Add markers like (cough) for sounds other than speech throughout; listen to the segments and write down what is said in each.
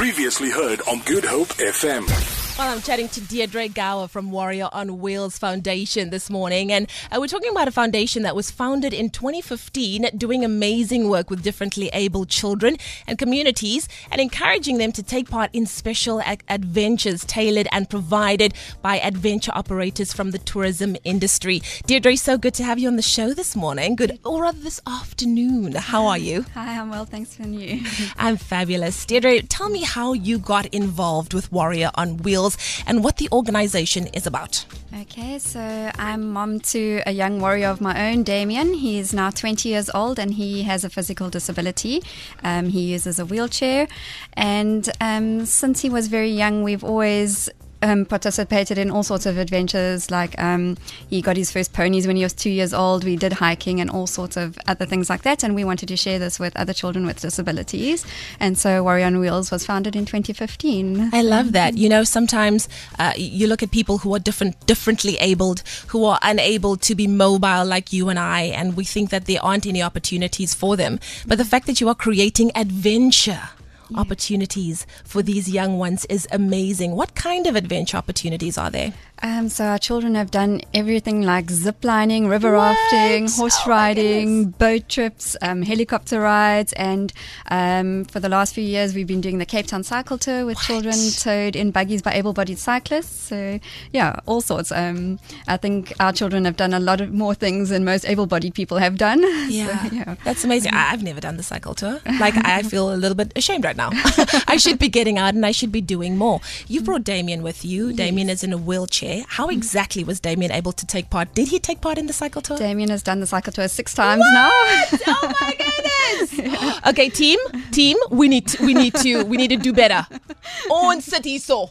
Previously heard on Good Hope FM. Well, I'm chatting to Deirdre Gower from Warrior on Wheels Foundation this morning, and uh, we're talking about a foundation that was founded in 2015, doing amazing work with differently abled children and communities, and encouraging them to take part in special ac- adventures tailored and provided by adventure operators from the tourism industry. Deirdre, so good to have you on the show this morning. Good, or rather this afternoon. How are you? (laughs) Hi, I'm well, thanks, and you? I'm fabulous. Deirdre, tell me how you got involved with Warrior on Wheels and what the organization is about. Okay, so I'm mom to a young warrior of my own, Damien. He's now 20 years old and he has a physical disability. Um, he uses a wheelchair. And um, since he was very young, we've always um, participated in all sorts of adventures. Like um, he got his first ponies when he was two years old. We did hiking and all sorts of other things like that. And we wanted to share this with other children with disabilities. And so Warrior on Wheels was founded in 2015. I love that. You know, sometimes uh, you look at people who are different, differently abled, who are unable to be mobile like you and I, and we think that there aren't any opportunities for them. But the fact that you are creating adventure opportunities for these young ones is amazing. What kind of adventure opportunities are there? Um, so our children have done everything like zip lining, river What? rafting, horse Oh riding, boat trips, um, helicopter rides, and um, for the last few years we've been doing the Cape Town cycle tour with children towed in buggies by able-bodied cyclists. So yeah, all sorts. Um, I think our children have done a lot of more things than most able-bodied people have done. (laughs) So, yeah. That's amazing. I've never done the cycle tour. Like, I feel a little bit ashamed right now. (laughs) I should be getting out and I should be doing more. You brought Damien with you. Damien is in a wheelchair. How exactly was Damien able to take part? Did he take part in the cycle tour? Damien has done the cycle tour six times now. oh my goodness! (laughs) okay, team, team, we need to, we need to we need to do better. On city so.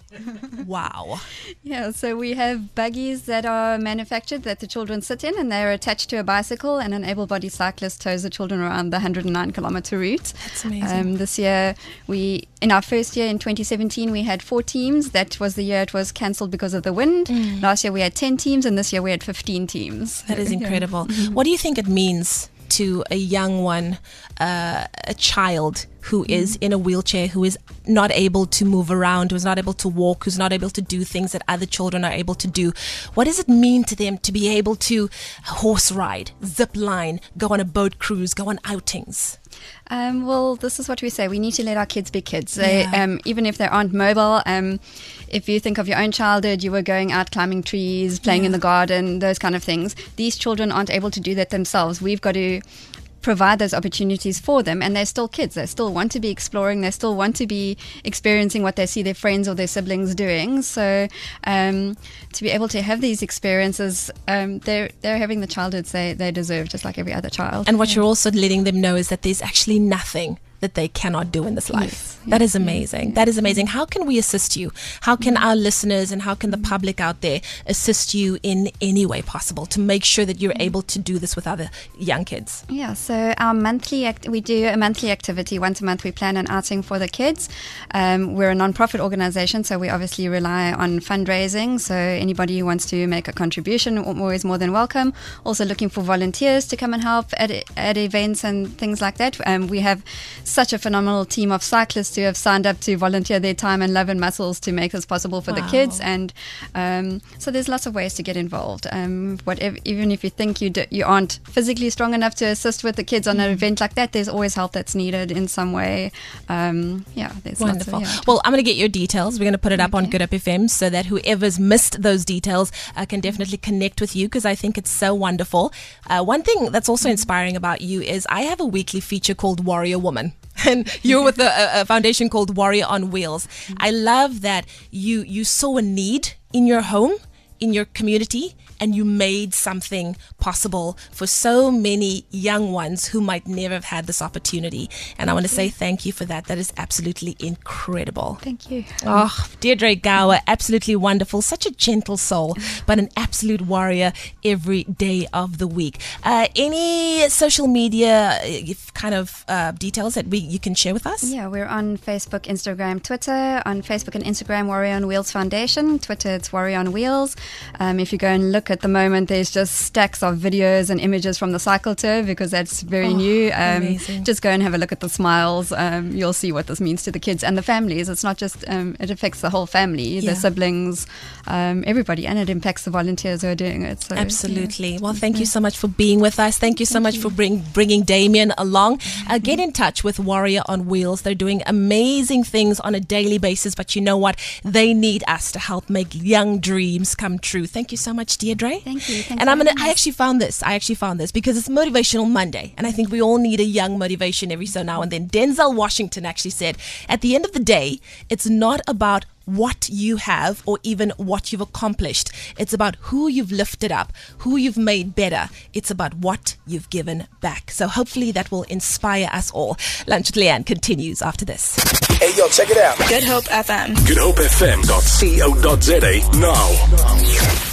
Wow. Yeah, so we have buggies that are manufactured that the children sit in and they're attached to a bicycle and an able-bodied cyclist tows the children around the 109 kilometer route. That's amazing. Um, this year, we in our first year in 2017, we had four teams. That was the year it was cancelled because of the wind. Last year we had 10 teams and this year we had 15 teams. Mm. That is Yeah. incredible. What do you think it means to a young one, uh, a child who is in a wheelchair, who is not able to move around, who's not able to walk, who's not able to do things that other children are able to do? What does it mean to them to be able to horse ride, zip line, go on a boat cruise, go on outings? Um, well, this is what we say. We need to let our kids be kids. They, Yeah. um, even if they aren't mobile, um, if you think of your own childhood, you were going out climbing trees, playing in the garden, those kind of things. These children aren't able to do that themselves. We've got to provide those opportunities for them and they're still kids. They still want to be exploring. They still want to be experiencing what they see their friends or their siblings doing. So um, to be able to have these experiences um, they're they're having the childhoods they, they deserve just like every other child. And what you're also letting them know is that there's actually nothing that they cannot do in this life. Yes, that yes, is amazing. That is amazing. How can we assist you? How can our listeners and how can the public out there assist you in any way possible to make sure that you're able to do this with other young kids? Yeah, so our monthly act- we do a monthly activity once a month. We plan an outing for the kids. Um, we're a non-profit organization, so we obviously rely on fundraising. So anybody who wants to make a contribution always more than welcome. Also looking for volunteers to come and help at at events and things like that. Um, we have such a phenomenal team of cyclists who have signed up to volunteer their time and love and muscles to make this possible for the kids. And um, so there's lots of ways to get involved. Um, whatever, even if you think you do, you aren't physically strong enough to assist with the kids on Mm. an event like that, there's always help that's needed in some way. Um, yeah, there's Wonderful. Lots of, yeah. Well, I'm going to get your details. We're going to put it up on Good Hope FM so that whoever's missed those details uh, can definitely connect with you because I think it's so wonderful. Uh, one thing that's also inspiring about you is I have a weekly feature called Warrior Woman. (laughs) And you're with a, a- foundation called Warrior on Wheels. I love that you you saw a need in your home, in your community, and you made something possible for so many young ones who might never have had this opportunity. And I want to say thank you for that. That is absolutely incredible. Thank you. Oh, Deirdre Gower, absolutely wonderful. Such a gentle soul, (laughs) but an absolute warrior every day of the week. Uh, any social media uh, kind of uh, details that we you can share with us? Yeah, we're on Facebook, Instagram, Twitter. On Facebook and Instagram, Warrior on Wheels Foundation. Twitter, it's Warrior on Wheels. Um, if you go and look at the moment, there's just stacks of videos and images from the cycle tour because that's very Oh, new. Um, just go and have a look at the smiles. Um, you'll see what this means to the kids and the families. It's not just um, it affects the whole family, Yeah. the siblings, um, everybody, and it impacts the volunteers who are doing it. So, yeah. Absolutely. Well, thank you so much for being with us. Thank you so much for bring, bringing Damien along. Uh, get in touch with Warrior on Wheels. They're doing amazing things on a daily basis, but you know what? They need us to help make young dreams come true. Thank you so much, Deirdre. Thank you. Thanks and I'm gonna. I actually found this. I actually found this because it's Motivational Monday, and I think we all need a young motivation every so now and then. Denzel Washington actually said, "At the end of the day, it's not about." What you have, or even what you've accomplished. It's about who you've lifted up, who you've made better. It's about what you've given back. So, hopefully, that will inspire us all. Lunch with Leigh-Anne continues after this. Hey, yo, check it out. Good Hope FM. Good Hope FM. Co. GoodHopeFM.co.za now.